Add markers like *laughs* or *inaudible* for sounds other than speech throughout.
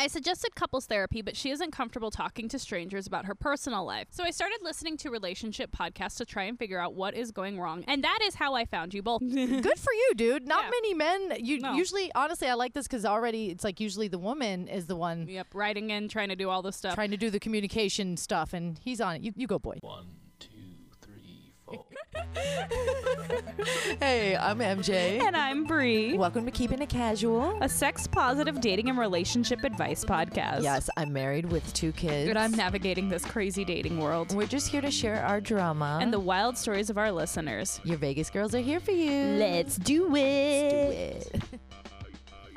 I suggested couples therapy, but she isn't comfortable talking to strangers about her personal life. So I started listening to relationship podcasts to try and figure out what is going wrong. And that is how I found you both. *laughs* Good for you, dude. Not Yeah. many men. You No. usually, honestly, I like this because already it's like usually the woman is the one yep, writing in, trying to do all this stuff. trying to do the communication stuff, and he's on it. You, you go, boy. One, two, three, four. Hey, I'm MJ. and I'm Bree. Welcome to Keeping It Casual. A sex positive dating and relationship advice podcast. Yes, I'm married with two kids. And I'm navigating this crazy dating world We're just here to share our drama. and the wild stories of our listeners. your Vegas girls are here for you. Let's do it. do it. *laughs*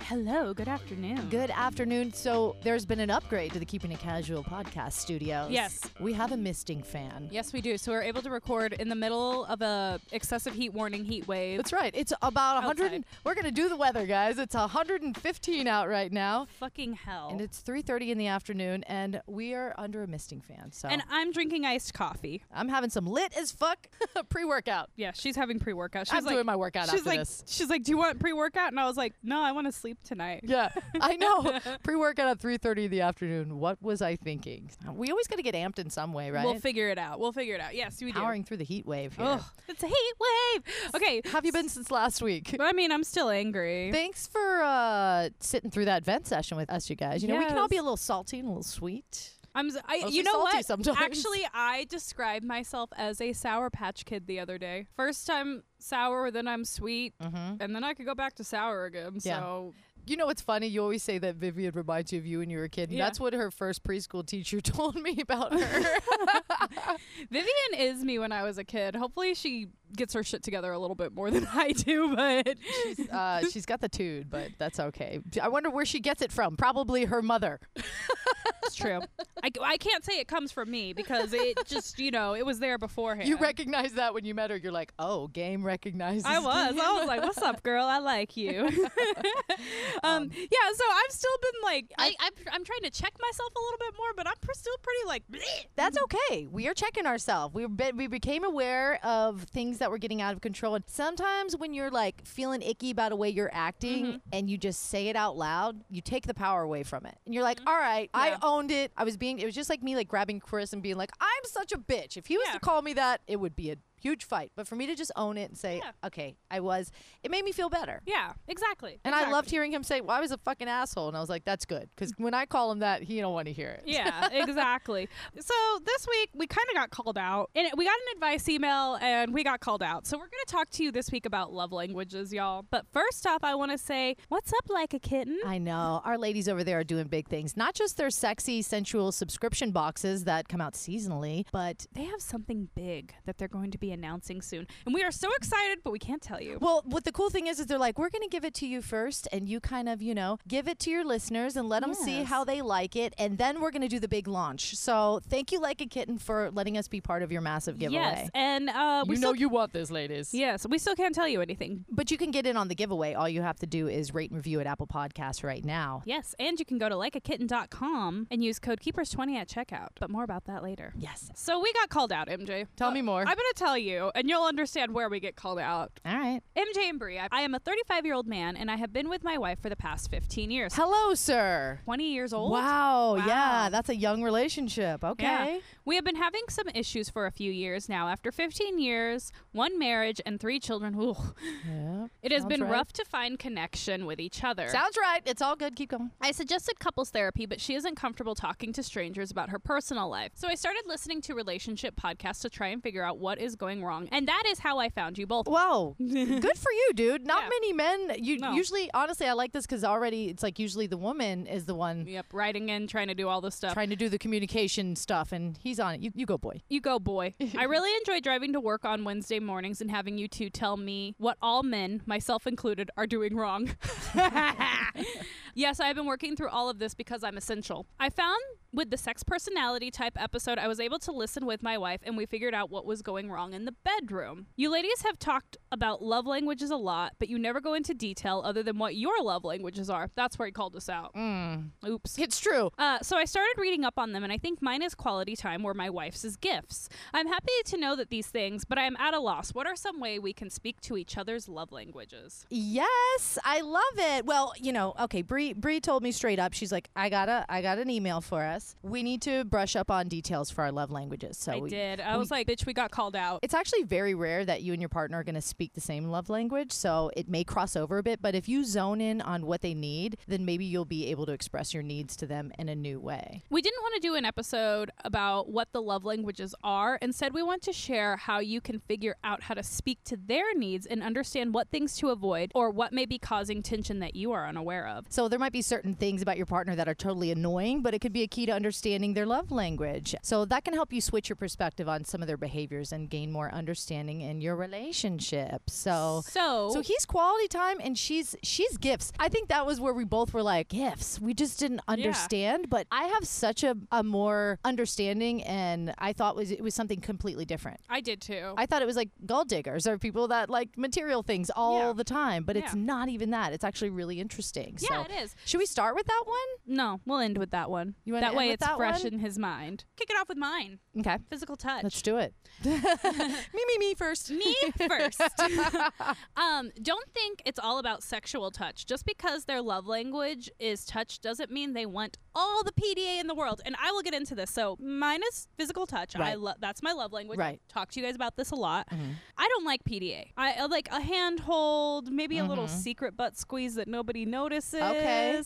Hello, good afternoon. Good afternoon. So there's been an upgrade to the Keeping It Casual podcast studios. Yes. We have a misting fan. Yes, we do. So we're able to record in the middle of a excessive heat warning heat wave. That's right. It's about 100. Outside. We're going to do the weather, guys. It's 115 out right now. Fucking hell. And it's 3:30 in the afternoon and we are under a misting fan. So And I'm drinking iced coffee. I'm having some lit as fuck *laughs* pre-workout. Yeah, she's having pre-workout. She's I'm like, doing my workout she's after like, this. she's like, do you want pre-workout? And I was like, no, I want to sleep tonight. Yeah, *laughs* I know. Pre-workout at 3:30 in the afternoon. What was I thinking? We always got to get amped in some way, right? We'll figure it out. We'll figure it out. Yes, we do. Powering through the heat wave here. It's a heat wave. Okay. Have you been since last week? I mean, I'm still angry. Thanks for uh, sitting through that vent session with us, you guys. You know, we can all be a little salty and a little sweet. I'm. I, you know what? sometimes. Actually, I described myself as a sour patch kid the other day. First time sour, then I'm sweet, Mm-hmm. and then I could go back to sour again. Yeah. So You know what's funny? You always say that Vivian reminds you of you when you were a kid. Yeah. That's what her first preschool teacher *laughs* told me about her. *laughs* Vivian is me when I was a kid. Hopefully, she gets her shit together a little bit more than *laughs* I do. But she's, uh, *laughs* she's got the tude, but that's okay. I wonder where she gets it from. Probably her mother. it's true. I, I can't say it comes from me because it *laughs* just you know it was there beforehand. You recognize that when you met her. You're like, oh, game recognizes. I was. I was like, "What's up, girl? I like you." um, yeah. So I've still been like, I, I'm, I'm trying to check myself a little bit more, but I'm pr- still pretty like. bleh. That's okay. We are checking ourselves. We be- we became aware of things that were getting out of control. And sometimes when you're like feeling icky about a way you're acting Mm-hmm. and you just say it out loud, you take the power away from it. And you're like, "All right, Mm-hmm. Yeah. I owned it. I was being it was just like me like grabbing Chris and being like, I'm such a bitch. If he was Yeah. to call me that, it would be a huge fight. But for me to just own it and say, Yeah. okay, I was, it made me feel better. Yeah. Exactly. And I loved hearing him say, well, I was a fucking asshole. And I was like, that's good. Because when I call him that, he don't want to hear it. yeah, *laughs* exactly. So this week we kind of got called out, and we got an advice email, and we got called out. So we're gonna talk to you this week about love languages, y'all. But first off, I want to say, what's up, like a kitten? I know. Our ladies over there are doing big things. Not just their sexy, sensual subscription boxes that come out seasonally, but They have something big that they're going to be announcing soon, and we are so excited, but we can't tell you. well, what the cool thing is is they're like, we're going to give it to you first and you kind of, you know, give it to your listeners and let them see how they like it and then we're going to do the big launch. So, thank you like a kitten for letting us be part of your massive giveaway. Yes, and uh, we know you want this, ladies. yes, we still can't tell you anything. But you can get in on the giveaway. All you have to do is rate and review at Apple Podcasts right now. Yes, and you can go to likeakitten.com and use code keepers20 at checkout. But more about that later. Yes. So we got called out, MJ. Tell me more. I'm going to tell you, and you'll understand where we get called out. All right. MJ and Bree, I I am a 35 year old man, and I have been with my wife for the past 15 years. Hello, sir. 20 years old. Wow, Wow. yeah, that's a young relationship. Okay. Yeah. We have been having some issues for a few years now. After 15 years, one marriage, and three children, ooh, Yeah, *laughs* it has been right. rough to find connection with each other. Sounds right. It's all good. Keep going. I suggested couples therapy, but she isn't comfortable talking to strangers about her personal life. So I started listening to relationship podcasts to try and figure out what is going wrong. And that is how I found you both. Whoa, *laughs* good for you, dude. Not Yeah. many men. You No. usually, honestly, I like this because already it's like usually the woman is the one Yep, writing in, trying to do all this stuff. trying to do the communication stuff, and he's on it. You, you go, boy. You go, boy. *laughs* I really enjoy driving to work on Wednesday mornings and having you two tell me what all men, myself included, are doing wrong. *laughs* yes, I have been working through all of this because I'm essential. I found With the sex personality type episode, I was able to listen with my wife and we figured out what was going wrong in the bedroom. You ladies have talked about love languages a lot, but you never go into detail other than what your love languages are. That's where he called us out. Mm. Oops. It's true. Uh, so I started reading up on them, and I think mine is quality time, where my wife's is gifts. I'm happy to know that these things, but I am at a loss. What are some way we can speak to each other's love languages? Yes, I love it. Well, you know, okay, Bree Bree told me straight up. She's like, I got a I got an email for us. We need to brush up on details for our love languages. So I we, did. I we- was like, bitch, we got called out. It's actually very rare that you and your partner are going to speak the same love language, so it may cross over a bit. But if you zone in on what they need, then maybe you'll be able to express your needs to them in a new way. We didn't want to do an episode about what the love languages are. Instead, we want to share how you can figure out how to speak to their needs and understand what things to avoid or what may be causing tension that you are unaware of. So there might be certain things about your partner that are totally annoying, but it could be a key to understanding their love language. So that can help you switch your perspective on some of their behaviors and gain more understanding in your relationship. So So, So he's quality time and she's she's gifts. I think that was where we both were like gifts. We just didn't understand, but I have such a, a more understanding and I thought was it was something completely different. I did too. I thought it was like gold diggers or people that like material things all Yeah. the time, but it's not even that. It's actually really interesting. yeah, so it is. should we start with that one? No, we'll end with that one. You wanna that end way it's fresh one? in his mind. Kick it off with mine. Okay. Physical touch. Let's do it. *laughs* me, me, me first. Me first. *laughs* um, don't think it's all about sexual touch. Just because their love language is touch doesn't mean they want all the PDA in the world. And I will get into this. So mine is physical touch. I Right. love that's my love language. Right. Talk to you guys about this a lot. Mhm. I don't like PDA. I, I like a hand hold, maybe a little Mhm. secret butt squeeze that nobody notices. Okay.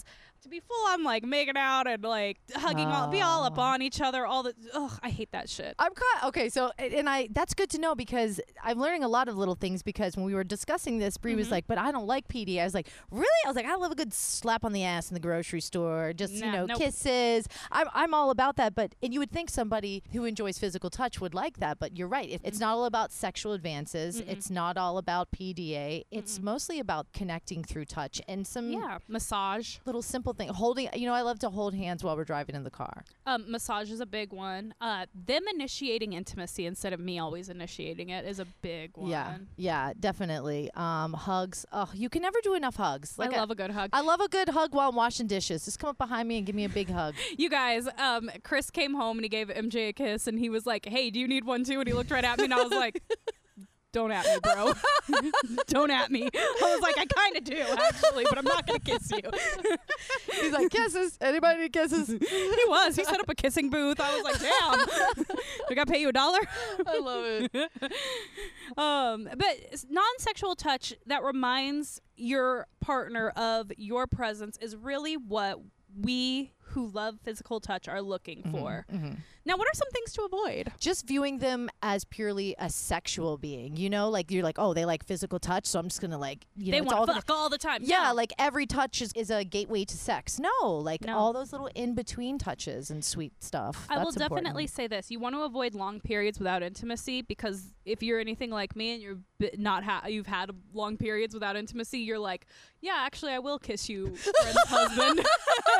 To be full on like making out and like hugging all be all up on each other, all the ugh, I hate that shit. I'm caught. okay. So and I that's good to know because I'm learning a lot of little things because when we were discussing this, Bree was Mhm. like, "But I don't like PD." I was like, "Really?" I was like, "I love a good slap on the ass in the grocery store, just you Nah, know, nope. kisses." I'm I'm all about that. But and you would think somebody who enjoys physical touch would like that, but you're right. It, it's not all about sexual advances. It's not all about PDA. It's mostly about connecting through touch and some Yeah, massage. little simple thing. Holding, you know, I love to hold hands while we're driving in the car. Um, massage is a big one. Uh, them initiating intimacy instead of me always initiating it is a big one. Yeah, yeah, definitely. Um, hugs. Oh, you can never do enough hugs. Like I love a good hug. I love a good hug while I'm washing dishes. Just come up behind me and give me a big hug. *laughs* you guys, um, Chris came home and he gave MJ a kiss and he was like, "Hey, do you need one too?" And he looked right at me and I was like. *laughs* Don't at me, bro. *laughs* Don't at me. I was like, I kind of do, actually, but I'm not going to kiss you. *laughs* He's like, kisses. Anybody kisses? he was. He set up a kissing booth. I was like, damn. *laughs* I got to pay you a dollar? I love it. um, but non-sexual touch that reminds your partner of your presence is really what we who love physical touch are looking for. Mhm. Now, what are some things to avoid? Just viewing them as purely a sexual being, you know, like you're like, oh, they like physical touch, so I'm just gonna like, you they know, it's all want to gonna- all the time. yeah, No. like every touch is, is a gateway to sex. No, like No. all those little in between touches and sweet stuff. I will That's definitely say this: you want to avoid long periods without intimacy because if you're anything like me and you're not ha- you've had long periods without intimacy, you're like, yeah, actually, I will kiss you, friend's husband.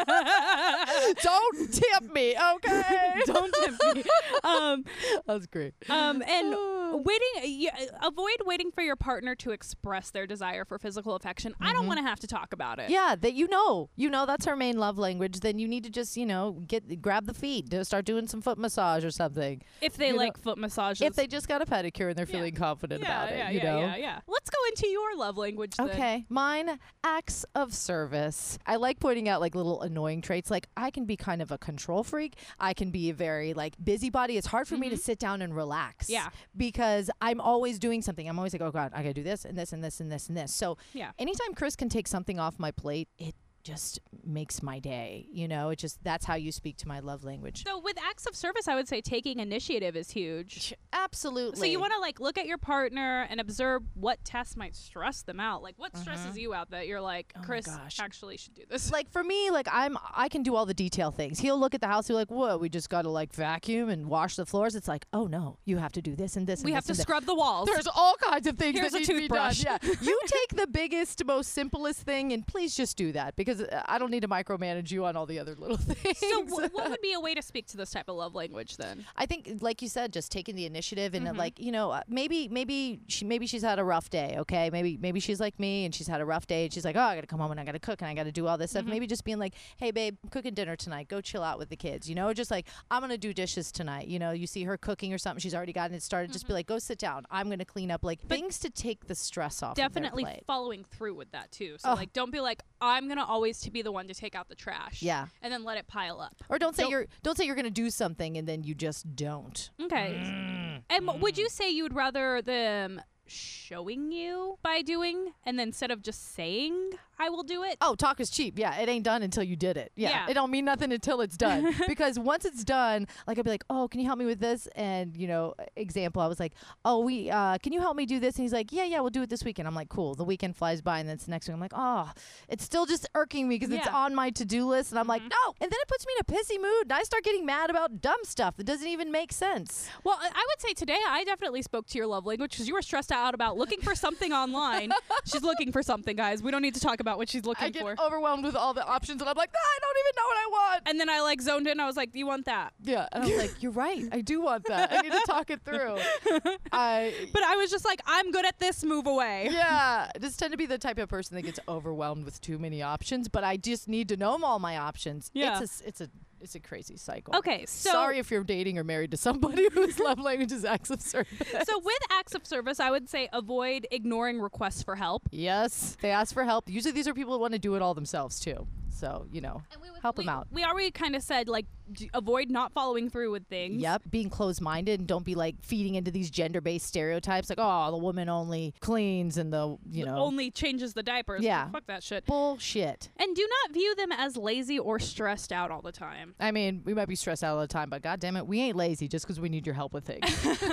*laughs* Don't tip me, okay? *laughs* Don't me. *laughs* Um, That's great. um, and waiting, you, avoid waiting for your partner to express their desire for physical affection. I don't Mhm. want to have to talk about it. Yeah, that you know, you know that's our main love language. Then you need to just, you know, get grab the feet, do- start doing some foot massage or something. If they You know, like foot massages. If they just got a pedicure and they're Yeah. feeling confident yeah, about it, yeah, you yeah, know. yeah, yeah. Let's go into your love language. then. Okay, mine acts of service. I like pointing out like little annoying traits. Like I can be kind of a control freak. I can be a very like busybody. It's hard for me to Mhm. sit down and relax. Yeah. because I'm always doing something. I'm always like, oh god, I gotta do this and this and this and this and this. So Yeah. anytime Chris can take something off my plate, it just makes my day. You know, it just that's how you speak to my love language. So with acts of service, I would say taking initiative is huge. Absolutely. So you want to like look at your partner and observe what tests might stress them out. Like what stresses you out that you're like, Mm-hmm. Oh Chris gosh. actually should do this. like for me, like I'm, I can do all the detail things. He'll look at the house, and be like, "Whoa, we just got to like vacuum and wash the floors." It's like, "Oh no, you have to do this and this." we and have this to and that." scrub the walls. There's all kinds of things Here's that a need to be done. toothbrush. Yeah, you *laughs* take the biggest, most simplest thing, and please just do that because because I don't need to micromanage you on all the other little *laughs* things. So, w- what would be a way to speak to this type of love language then? I think, like you said, just taking the initiative and uh, Mhm. like you know, uh, maybe maybe she maybe she's had a rough day. Okay, maybe maybe she's like me and she's had a rough day and she's like, oh, I gotta come home and I gotta cook and I gotta do all this stuff. Mhm. Maybe just being like, hey, babe, I'm cooking dinner tonight. Go chill out with the kids. You know, just like I'm gonna do dishes tonight. You know, you see her cooking or something, she's already gotten it started. Just be like, go sit down. I'm gonna clean up. Like But things to take the stress off. Definitely plate. following through with that too. So Oh. like, don't be like, I'm gonna always to be the one to take out the trash. Yeah. And then let it pile up. Or don't say Don't- you're don't say you're gonna do something and then you just don't. Okay. Mm. And w- would you say you would rather them showing you by doing and then instead of just saying I will do it? Oh, talk is cheap. Yeah, it ain't done until you did it. Yeah, Yeah. it don't mean nothing until it's done. *laughs* because once it's done, like I'd be like, "Oh, can you help me with this?" And you know, example, I was like, "Oh, we, uh, can you help me do this?" And he's like, "Yeah, yeah, we'll do it this weekend." I'm like, "Cool." The weekend flies by, and then it's the next week. I'm like, "Oh, it's still just irking me because it's on my to do list." And I'm like, Mhm. "No!" And then it puts me in a pissy mood, and I start getting mad about dumb stuff that doesn't even make sense. Well, I I would say today I definitely spoke to your love language because you were stressed out about looking for something online. *laughs* She's looking for something, guys. We don't need to talk about what she's looking I get for. overwhelmed with all the options, and I'm like, "Ah, I don't even know what I want. And then I like zoned in. I was like, "Do you want that?" Yeah, and I was like, "You're right. I do want that. I need to talk it through." *laughs* I But I was just like, "I'm good at this. Move away." yeah, I just tend to be the type of person that gets overwhelmed with too many options. But I just need to know all my options. Yeah. it's a, s- it's a it's a crazy cycle. Okay, so Sorry if you're dating or married to somebody *laughs* whose love language is acts of service. so with acts of service, I would say avoid ignoring requests for help. yes, they ask for help. Usually, these are people who want to do it all themselves too. So you know, help we, them out. We already kind of said like d- avoid not following through with things. Yep, being closed-minded and don't be like feeding into these gender-based stereotypes. Like, oh, the woman only cleans and the you know Only changes the diapers. Yeah. Fuck that shit. bullshit. And do not view them as lazy or stressed out all the time. I mean, we might be stressed out all the time, but god damn it, we ain't lazy just because we need your help with things. *laughs*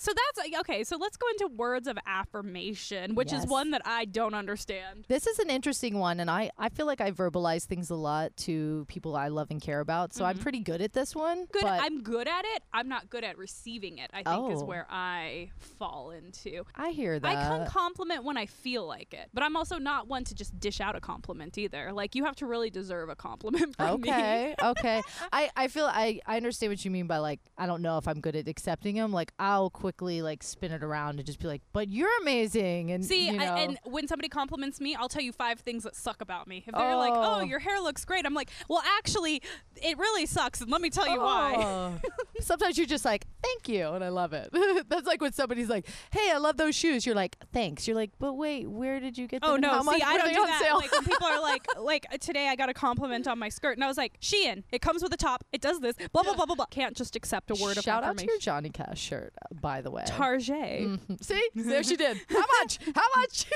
So that's uh, okay. So let's go into words of affirmation, which is one that I don't understand. this is an interesting one, and I, I feel like I verbalize things a lot to people I love and care about, so I'm Mhm. pretty good at this one. Good. I'm good at it. I'm not good at receiving it. I think is Oh. where I fall into. I hear that. I can compliment when I feel like it, but I'm also not one to just dish out a compliment either. Like you have to really deserve a compliment *laughs* from me. okay, *laughs* okay. I, I feel I, I understand what you mean by like I don't know if I'm good at accepting them. Like I'll quickly like spin it around and just be like, "But you're amazing." And See, you know, I, and when somebody compliments me, I'll tell you five things that suck about me. If they're like, "Oh, Oh. your hair looks great," I'm like, "Well, actually, it really sucks, and let me tell you why." Oh. *laughs* Sometimes you're just like, thank you, and I love it. *laughs* That's like when somebody's like, hey, I love those shoes. You're like, thanks. You're like, but wait, where did you get them? Oh and no! how much See, I were don't they do on that. sale? Like when people are like, *laughs* like today I got a compliment on my skirt, and I was like, Shein. It comes with a top. It does this. Blah blah blah blah blah. Can't just accept a word of Shout out to affirmation. your Johnny Cash shirt, uh, by the way. Target. Mhm. See, there she did. How much? How much?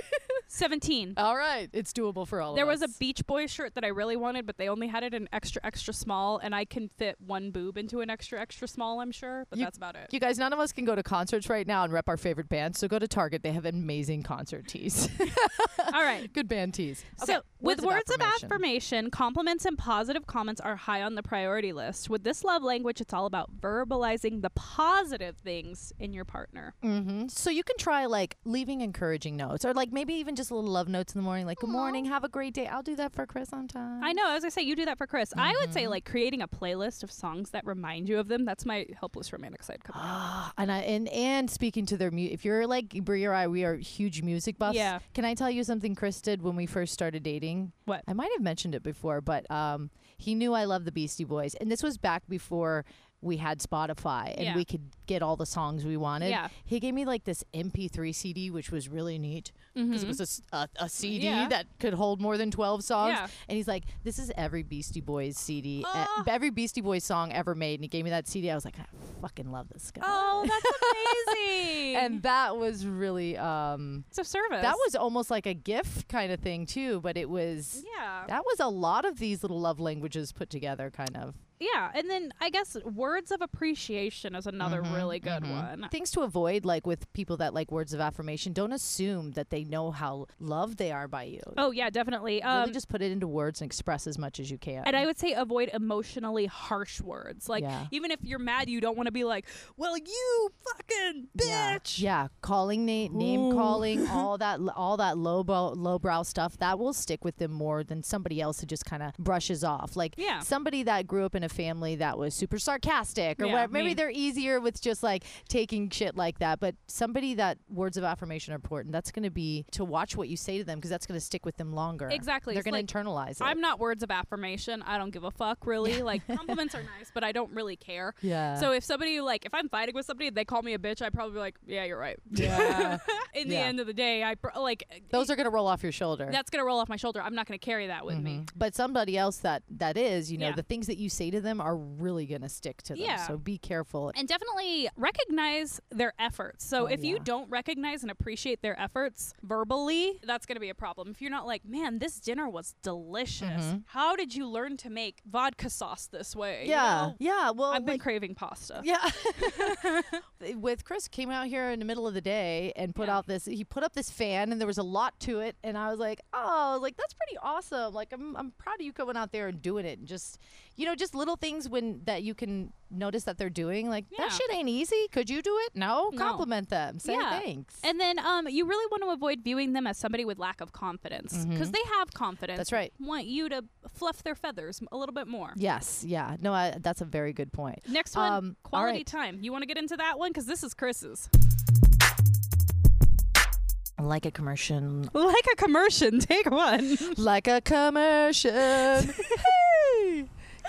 Seventeen. All right, it's doable for all of us. There was a. Beach Boys shirt that I really wanted, but they only had it in extra extra small, and I can fit one boob into an extra extra small. I'm sure, but You- that's about it. You guys, none of us can go to concerts right now and rep our favorite bands. So go to Target. They have amazing concert tees. *laughs* All right. *laughs* Good band tees. So, Okay, with words of affirmation, compliments and positive comments are high on the priority list. With this love language, it's all about verbalizing the positive things in your partner. Mm-hmm. So you can try like leaving encouraging notes, or like maybe even just little love notes in the morning, like "Good morning, have a great day." I'll do that for Chris sometime. I know, as I say, you do that for Chris. I would say Mhm. like creating a playlist of songs that remind you of them. That's my helpless romantic side coming out. Ah, and I and and speaking to their mu if you're like Bree or I, we are huge music buffs. Yeah. Can I tell you something Chris did when we first started dating? What? I might have mentioned it before, but um, he knew I loved the Beastie Boys, and this was back before we had Spotify and Yeah. we could get all the songs we wanted. Yeah. He gave me like this MP3 CD, which was really neat because Mhm. it was a CD Yeah. that could hold more than 12 songs. Yeah. And he's like, "This is every Beastie Boys CD, uh, Ah. every Beastie Boys song ever made." And he gave me that CD. I was like, "I fucking love this guy." Oh, that's *laughs* amazing. and that was really um it's a service. that was almost like a gift kind of thing too, but it was yeah. that was a lot of these little love languages put together kind of. Yeah, and then I guess words of appreciation is another Mhm. Mhm, really good mhm. one. Things to avoid, like with people that like words of affirmation, don't assume that they know how loved they are by you. Oh yeah, definitely. Um, really just put it into words and express as much as you can. and I would say avoid emotionally harsh words. Like Yeah. even if you're mad, you don't want to be like, "Well, you fucking bitch." Yeah, calling na- name Ooh. calling, *laughs* all that all that lowbrow lowbrow stuff that will stick with them more than somebody else who just kind of brushes off. Like Yeah. somebody that grew up in a family that was super sarcastic or Yeah, whatever. Maybe me. they're easier with just like taking shit like that. But somebody that words of affirmation are important. That's going to be to watch what you say to them because that's going to stick with them longer. Exactly. They're going like, to internalize it. I'm not words of affirmation. I don't give a fuck really. Like *laughs* compliments are nice, but I don't really care. yeah. So if somebody like if I'm fighting with somebody they call me a bitch, I'd probably be like, "Yeah, you're right." *laughs* yeah. *laughs* In the Yeah. end of the day, I pr- like Those are going to roll off your shoulder. that's gonna roll off my shoulder. I'm not gonna carry that with me. Mhm. But somebody else that that is, you know, Yeah. the things that you say to them are really going to stick to them. Yeah. So be careful. And definitely recognize their efforts. So Oh, if you don't recognize and appreciate their efforts verbally, that's going to be a problem. If you're not like, man, this dinner was delicious. Mhm. How did you learn to make vodka sauce this way? You yeah. know? Yeah. Well, I've been like- craving pasta. yeah. *laughs* With Chris came out here in the middle of the day and put Yeah. out this he put up this fan and there was a lot to it and I was like, "Oh, like that's pretty awesome. Like I'm I'm proud of you coming out there and doing it and just you know, just little things when that you can notice that they're doing like Yeah. that shit ain't easy. Could you do it? No. No. Compliment them. Say Yeah. thanks. And then um, you really want to avoid viewing them as somebody with lack of confidence because Mhm. they have confidence. That's right. Want you to fluff their feathers a little bit more. yes. Yeah. No, I, that's a very good point. Next one, Um, quality right. time. You want to get into that one because this is Chris's. Like a commercial. Like a commercial. *laughs* Take one. like a commercial. *laughs*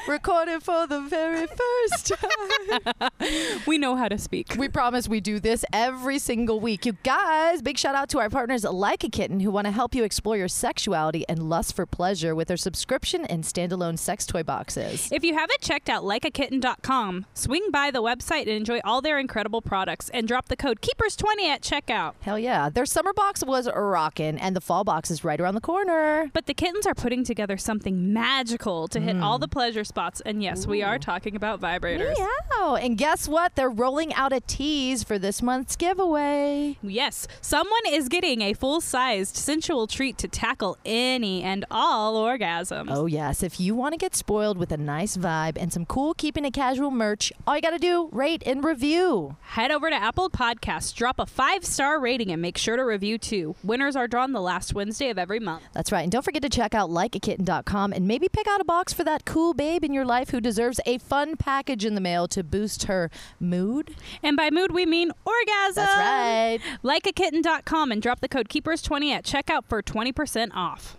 Recorded for the very first *laughs* time. we know how to speak. we promise we do this every single week. You guys, big shout out to our partners Like a Kitten who want to help you explore your sexuality and lust for pleasure with their subscription and standalone sex toy boxes. If you haven't checked out likeakitten.com, swing by the website and enjoy all their incredible products and drop the code KEEPERS20 at checkout. Hell yeah. Their summer box was rocking and the fall box is right around the corner. But the kittens are putting together something magical to hit all mm. the pleasure spots. And yes, we are talking about vibrators. Meow. And guess what? They're rolling out a tease for this month's giveaway. Yes, someone is getting a full sized sensual treat to tackle any and all orgasms. Oh, yes. If you want to get spoiled with a nice vibe and some cool keeping it casual merch, all you got to do, rate and review. Head over to Apple Podcasts, drop a five star rating, and make sure to review too. Winners are drawn the last Wednesday of every month. That's right. And don't forget to check out likeakitten.com and maybe pick out a box for that cool babe in your life who deserves a fun package in the mail to boost her mood. And by mood, we mean orgasm. That's right. Likeakitten.com and drop the code KEEPERS20 at checkout for 20% off.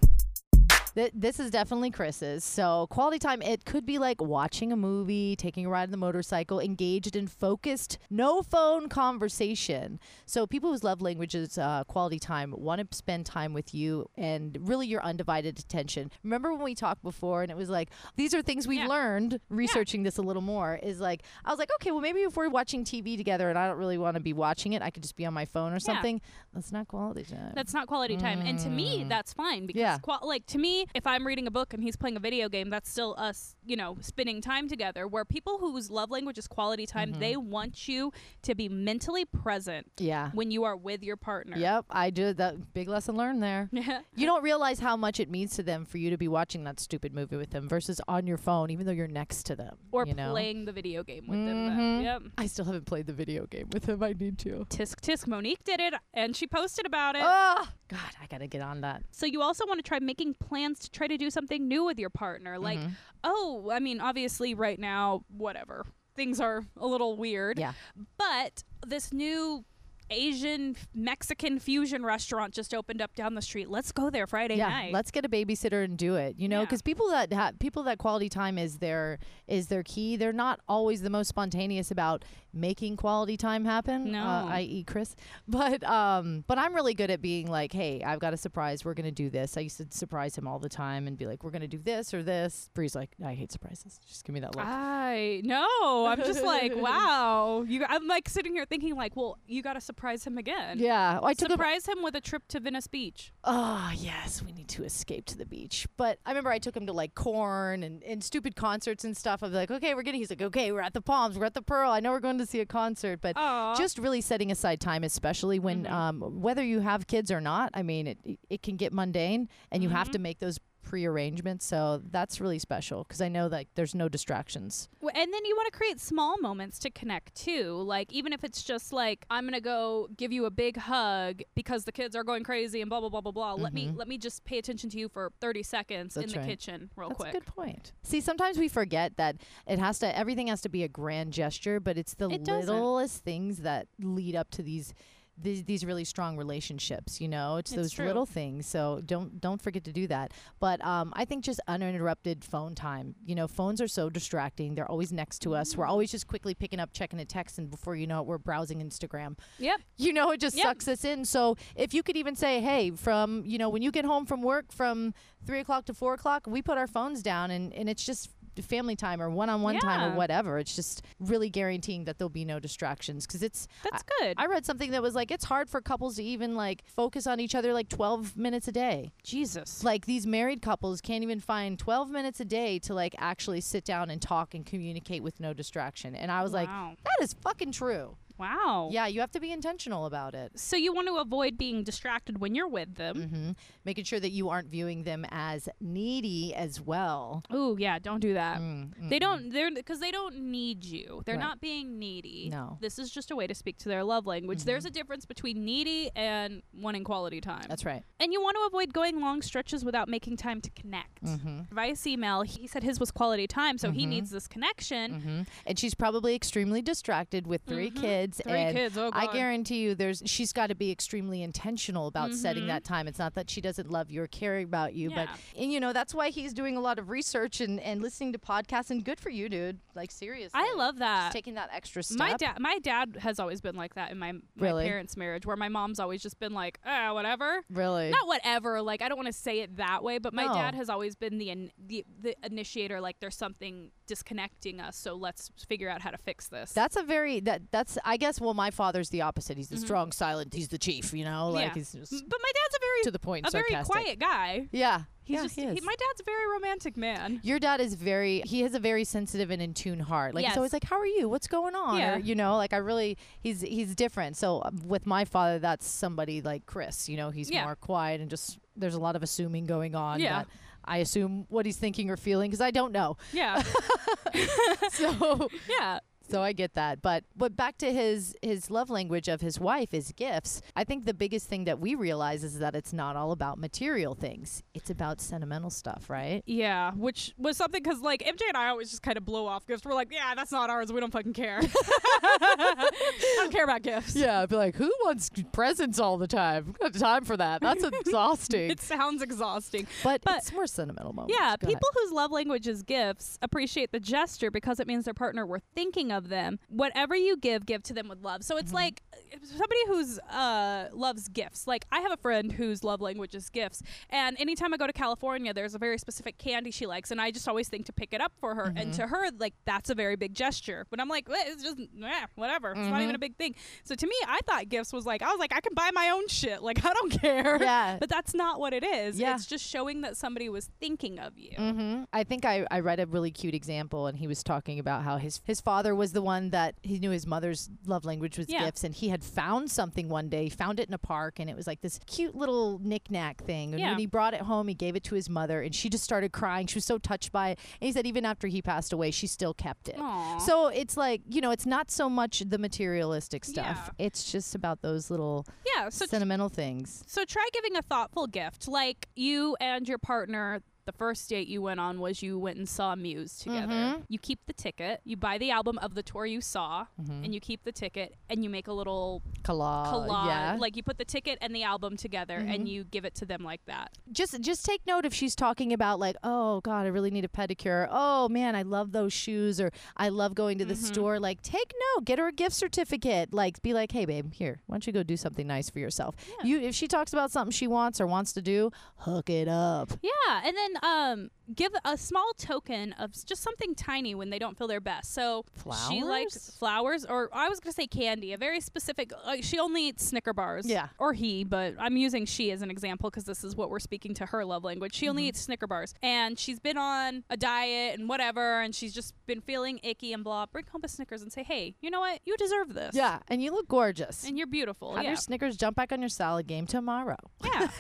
Th- this is definitely Chris's. So, quality time, it could be like watching a movie, taking a ride on the motorcycle, engaged in focused, no phone conversation. So, people whose love language is uh, quality time want to spend time with you and really your undivided attention. Remember when we talked before and it was like, these are things we've Yeah. learned researching this a little more is like, I was like, okay, well, maybe if we're watching TV together and I don't really want to be watching it, I could just be on my phone or something. That's not quality time. That's not quality time. And to me, that's fine because, Yeah. qual- like, to me, if I'm reading a book and he's playing a video game, that's still us, you know, spending time together. Where people whose love language is quality time, they want you to be mentally present yeah. when you are with your partner. Yep, I did that. Big lesson learned there. *laughs* Yeah. You don't realize how much it means to them for you to be watching that stupid movie with them versus on your phone, even though you're next to them. or you know? playing the video game with them. Mhm. Then. Yep. I still haven't played the video game with him. I need to. Tisk tisk. Monique did it, and she posted about it. Oh God, I gotta get on that. So you also want to try making plans to try to do something new with your partner. Like, Mhm. oh, I mean, obviously right now, whatever. Things are a little weird. Yeah. But this new Asian Mexican fusion restaurant just opened up down the street. Let's go there Friday yeah, night. let's get a babysitter and do it. You know, Yeah. because people that ha- people that quality time is their is their key. They're not always the most spontaneous about making quality time happen. No. uh, i.e. Chris. But um, but I'm really good at being like, hey, I've got a surprise. We're gonna do this. I used to surprise him all the time and be like, we're gonna do this or this. Bree's like, I hate surprises. Just give me that look. I no, I'm just like, *laughs* wow. You, I'm like sitting here thinking, like, well, you got to surprise surprise him again. Yeah, I took him. Surprise him with a trip to Venice Beach. Oh yes, we need to escape to the beach. But I remember I took him to like Korn and, and stupid concerts and stuff. I was like, okay, we're getting. He's like, okay, we're at the Palms, we're at the Pearl. I know we're going to see a concert, but Aw. just really setting aside time, especially when Mhm. um, whether you have kids or not. I mean, it it can get mundane, and you have Mhm. to make those pre-arrangements. So that's really special because I know that there's no distractions. W- And then you want to create small moments to connect too. Like even if it's just like I'm gonna go give you a big hug because the kids are going crazy and blah blah blah blah blah. Let me Mhm. let me just pay attention to you for 30 seconds in the right. kitchen real quick. That's quick. a good point. See, sometimes we forget that it has to everything has to be a grand gesture, but it's the It doesn't. littlest things that lead up to these these, these really strong relationships, you know? It's, It's those true. little things. So don't don't forget to do that. But um, I think just uninterrupted phone time. You know, phones are so distracting. They're always next to us. We're always just quickly picking up, checking a text, and before you know it, we're browsing Instagram. Yep. *laughs* You know, it just Yep. sucks us in. So if you could even say, hey, from, you know, when you get home from work from three o'clock to four o'clock, we put our phones down and, and it's just family time or one-on-one time or whatever. It's just really guaranteeing that there'll be no distractions because it's That's good. I read something that was like it's hard for couples to even like focus on each other like 12 minutes a day. Jesus. Like these married couples can't even find 12 minutes a day to like actually sit down and talk and communicate with no distraction. And I was like, that is fucking true. Wow. Yeah, you have to be intentional about it. So you want to avoid being distracted when you're with them. hmm Making sure that you aren't viewing them as needy as well. Oh, yeah, don't do that. Mm, They mm, don't. They're because they don't need you. They're Right. not being needy. No. This is just a way to speak to their love language. There's a difference between needy and wanting quality time. mm. That's right. and you want to avoid going long stretches without making time to connect. Mm-hmm. Vice email, he said his was quality time, so he Mhm. needs this connection. hmm And she's probably extremely distracted with 3 Mhm. Kids. Three and kids. Oh I guarantee you, there's she's got to be extremely intentional about setting Mhm. that time. It's not that she doesn't love you or care about you, Yeah. but and you know that's why he's doing a lot of research and, and listening to podcasts. And good for you, dude. Like seriously, I love Just that. taking that extra step. My dad, my dad has always been like that in my, my Really? parents' marriage, where my mom's always just been like, ah, whatever. really. Not whatever. Like I don't want to say it that way, but my No. dad has always been the, in, the the initiator. Like there's something disconnecting us, so let's figure out how to fix this. That's a very that that's I guess well my father's the opposite. He's the Mhm. strong silent. He's the chief. You know, like Yeah. he's just but my dad's a very to the point. a very quiet guy. Yeah, He's yeah, just he he- my dad's a very romantic man. Your dad is very he has a very sensitive and in tune heart. Like Yes. he's always like, How are you? What's going on? Yeah. Or, you know, like I really he's he's different. So uh, with my father that's somebody like Chris, you know, he's Yeah. more quiet and just there's a lot of assuming going on. Yeah. I assume what he's thinking or feeling because I don't know. Yeah, *laughs* *laughs* So yeah. So I get that. But but back to his his love language of his wife is gifts. I think the biggest thing that we realize is that it's not all about material things. It's about sentimental stuff, right? Yeah, which was something because like MJ and I always just kind of blow off gifts. We're like, yeah, that's not ours. We don't fucking care. *laughs* I don't care about gifts. Yeah, I'd be like, who wants presents all the time? I've got time for that. That's *laughs* exhausting. It sounds exhausting. but, but- it's more sentimental moments. Yeah, Go people whose love language is gifts appreciate the gesture because it means their partner were thinking of them. Whatever you give, give to them with love. So it's Mm-hmm. like somebody who's uh loves gifts. Like I have a friend whose love language is gifts, and anytime I go to California, there's a very specific candy she likes, and I just always think to pick it up for her. And Mm-hmm. to her, like that's a very big gesture. But I'm like, "Eh, it's just eh, whatever. It's not even Mm-hmm. a big thing. So to me, I thought gifts was like I was like I can buy my own shit. Like *laughs* I don't care. Yeah. But that's not what it is. Yeah. It's just showing that somebody was thinking of you. hmm I think I, I read a really cute example, and he was talking about how his his father was the one that he knew his mother's love language was Yeah. gifts, and he had found something one day, found it in a park, and it was like this cute little knickknack thing. And Yeah. when he brought it home, he gave it to his mother, and she just started crying. She was so touched by it, and he said even after he passed away, she still kept it. Aw. So it's like you know, it's not so much the materialistic stuff; it's just about those little yeah, so sentimental things. so try giving a thoughtful gift. Like you and your partner the first date you went on was you went and saw Muse together. Mhm. You keep the ticket, you buy the album of the tour you saw, Mhm. and you keep the ticket and you make a little Collage, collage. yeah. Like you put the ticket and the album together Mhm. and you give it to them like that. just just take note if she's talking about like oh god i really need a pedicure oh man i love those shoes or i love going to the Mhm. store like take note get her a gift certificate like be like hey babe here why don't you go do something nice for yourself Yeah. you if she talks about something she wants or wants to do hook it up Yeah, and then um give a small token of just something tiny when they don't feel their best. So she likes Flowers? flowers, or I was gonna say candy, a very specific. Like she only eats Snicker bars. Yeah. Or he, but I'm using she as an example because this is what we're speaking to her love language. She only Mhm. eats Snicker bars, and she's been on a diet and whatever, and she's just been feeling icky and blah. Bring home a Snickers and say, hey, you know what? You deserve this. Yeah, and you look gorgeous. And you're beautiful. Have yeah. your Snickers jump back on your salad game tomorrow. yeah. *laughs*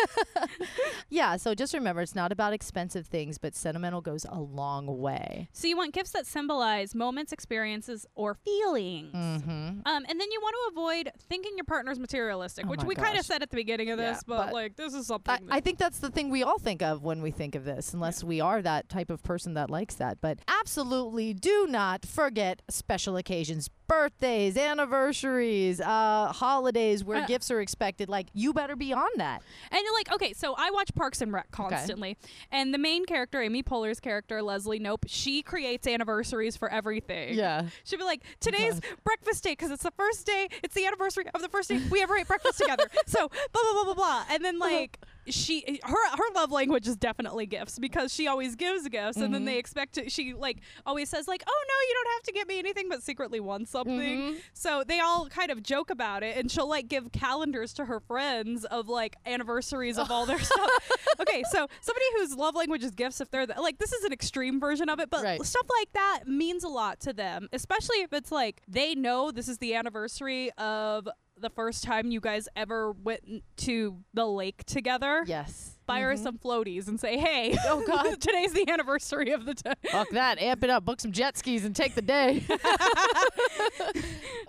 Yeah, so just remember it's not about expensive things, but sentimental goes a long way. So you want gifts that symbolize moments, experiences, or feelings. Mm-hmm. Um, and then you want to avoid thinking your partner's materialistic, Oh which we kind of said at the beginning of Yeah, this, but, but like this is something. I, I think that's the thing we all think of when we think of this, unless we are that type of person that likes that. But absolutely do not forget special occasions. Birthdays, anniversaries, uh, holidays where Uh, gifts are expected. Like, you better be on that. And you're like, okay, so I watch Parks and Rec constantly, and the main character, Amy Poehler's character, Leslie Knope, she creates anniversaries for everything. Yeah. She'll be like, oh, today's breakfast day because it's the first day, it's the anniversary of the first day we ever ate breakfast together. *laughs* So blah blah blah blah blah, and then uh-huh. like she her her love language is definitely gifts because she always gives gifts, and then Mhm. they expect to, she like always says like, oh no, you don't have to get me anything, but secretly wants something. Mhm. So they all kind of joke about it, and she'll like give calendars to her friends of like anniversaries of all their *laughs* stuff. Okay, so somebody whose love language is gifts, if they're the, like, this is an extreme version of it, but Right. stuff like that means a lot to them, especially if it's like they know this is the anniversary of the first time you guys ever went to the lake together. Yes. Buy her Mhm. some floaties and say, hey, Oh, *laughs* God. today's the anniversary of the time. Fuck that. Amp it up. Book some jet skis and take the day. *laughs* *laughs*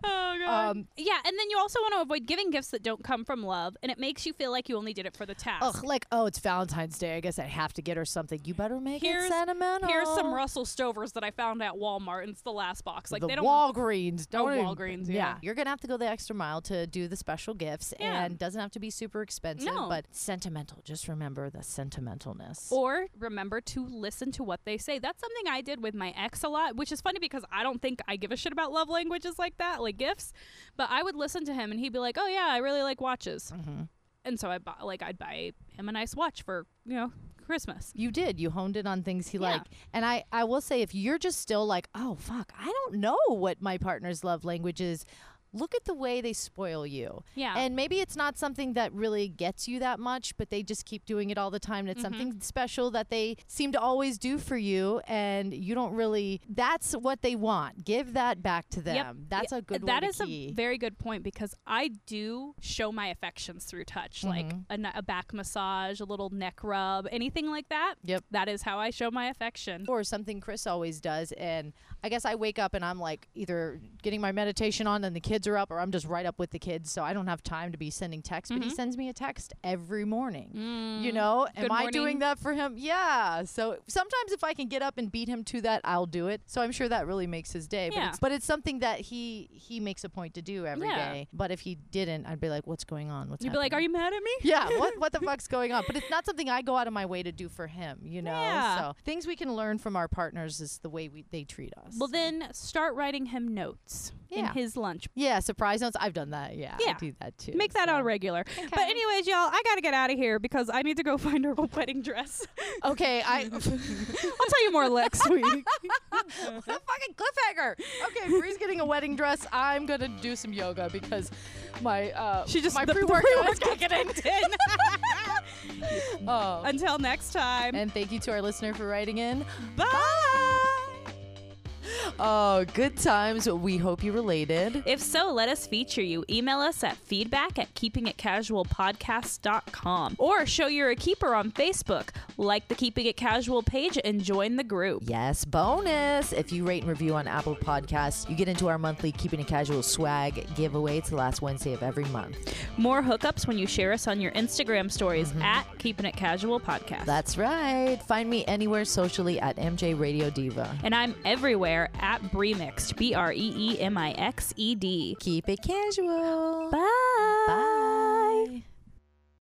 Oh, God. Um, yeah, and then you also want to avoid giving gifts that don't come from love, and it makes you feel like you only did it for the task. Ugh, like, oh, it's Valentine's Day. I guess I have to get her something. You better make Here's- it sentimental. Here's some Russell Stovers that I found at Walmart, and it's the last box. Like the they don't. Walgreens. Oh, Don't even- Walgreens, yeah. You're gonna have to go the extra mile to do the special gifts, Yeah. and doesn't have to be super expensive, No. but sentimental. Just remember the sentimentalness. Or remember to listen to what they say. That's something I did with my ex a lot, which is funny because I don't think I give a shit about love languages like that, like gifts. But I would listen to him, and he'd be like, "Oh yeah, I really like watches," hmm and so I bought like I'd buy him a nice watch for you know Christmas. You did. You honed in on things he Yeah. liked. And I, I will say, if you're just still like, oh, fuck, I don't know what my partner's love language is, look at the way they spoil you. Yeah. And maybe it's not something that really gets you that much, but they just keep doing it all the time. And it's Mhm. something special that they seem to always do for you. And you don't really, that's what they want. Give that back to them. Yep. That's a good That way is key. a very good point because I do show my affections through touch, like a, a back massage, a little neck rub, anything like that. Yep. That is how I show my affection. or something Chris always does. And I guess I wake up and I'm like either getting my meditation on and the kids are up or I'm just right up with the kids. So I don't have time to be sending texts, but he Mhm. sends me a text every morning. You Mm. know, Good am I morning. doing that for him? Yeah. So sometimes if I can get up and beat him to that, I'll do it. So I'm sure that really makes his day. But Yeah. it's but it's something that he he makes a point to do every day. Yeah. But if he didn't, I'd be like, what's going on? What's You'd be like, "Are you mad at me?" yeah, what what the *laughs* fuck's going on? But it's not something I go out of my way to do for him, you know. Yeah. So things we can learn from our partners is the way we they treat us. Well, So. then start writing him notes in his lunch. yeah, surprise notes. I've done that. Yeah, Yeah. I do that too. Make that so. on regular. But anyways, y'all, I gotta get out of here because I need to go *laughs* find her a wedding dress. Okay, I *laughs* *laughs* I'll tell you more next week. fucking cliffhanger. Okay, Bree's getting a wedding dress. I'm gonna do some yoga because my uh She just my the pre-workout is kicking in. oh. Until next time. And thank you to our listener for writing in. Bye. Oh, good times. We hope you related. If so, let us feature you. Email us at feedback at keepingitcasualpodcast.com or show you're a keeper on Facebook. Like the Keeping It Casual page and join the group. Yes, bonus. If you rate and review on Apple Podcasts, you get into our monthly Keeping It Casual swag giveaway. It's the last Wednesday of every month. More hookups when you share us on your Instagram stories mm-hmm. at Keeping It Casual Podcast. That's right. Find me anywhere socially at MJ Radio Diva. and I'm everywhere at Breemixed, B R E E M I X E D. Keep it casual. Bye. Bye.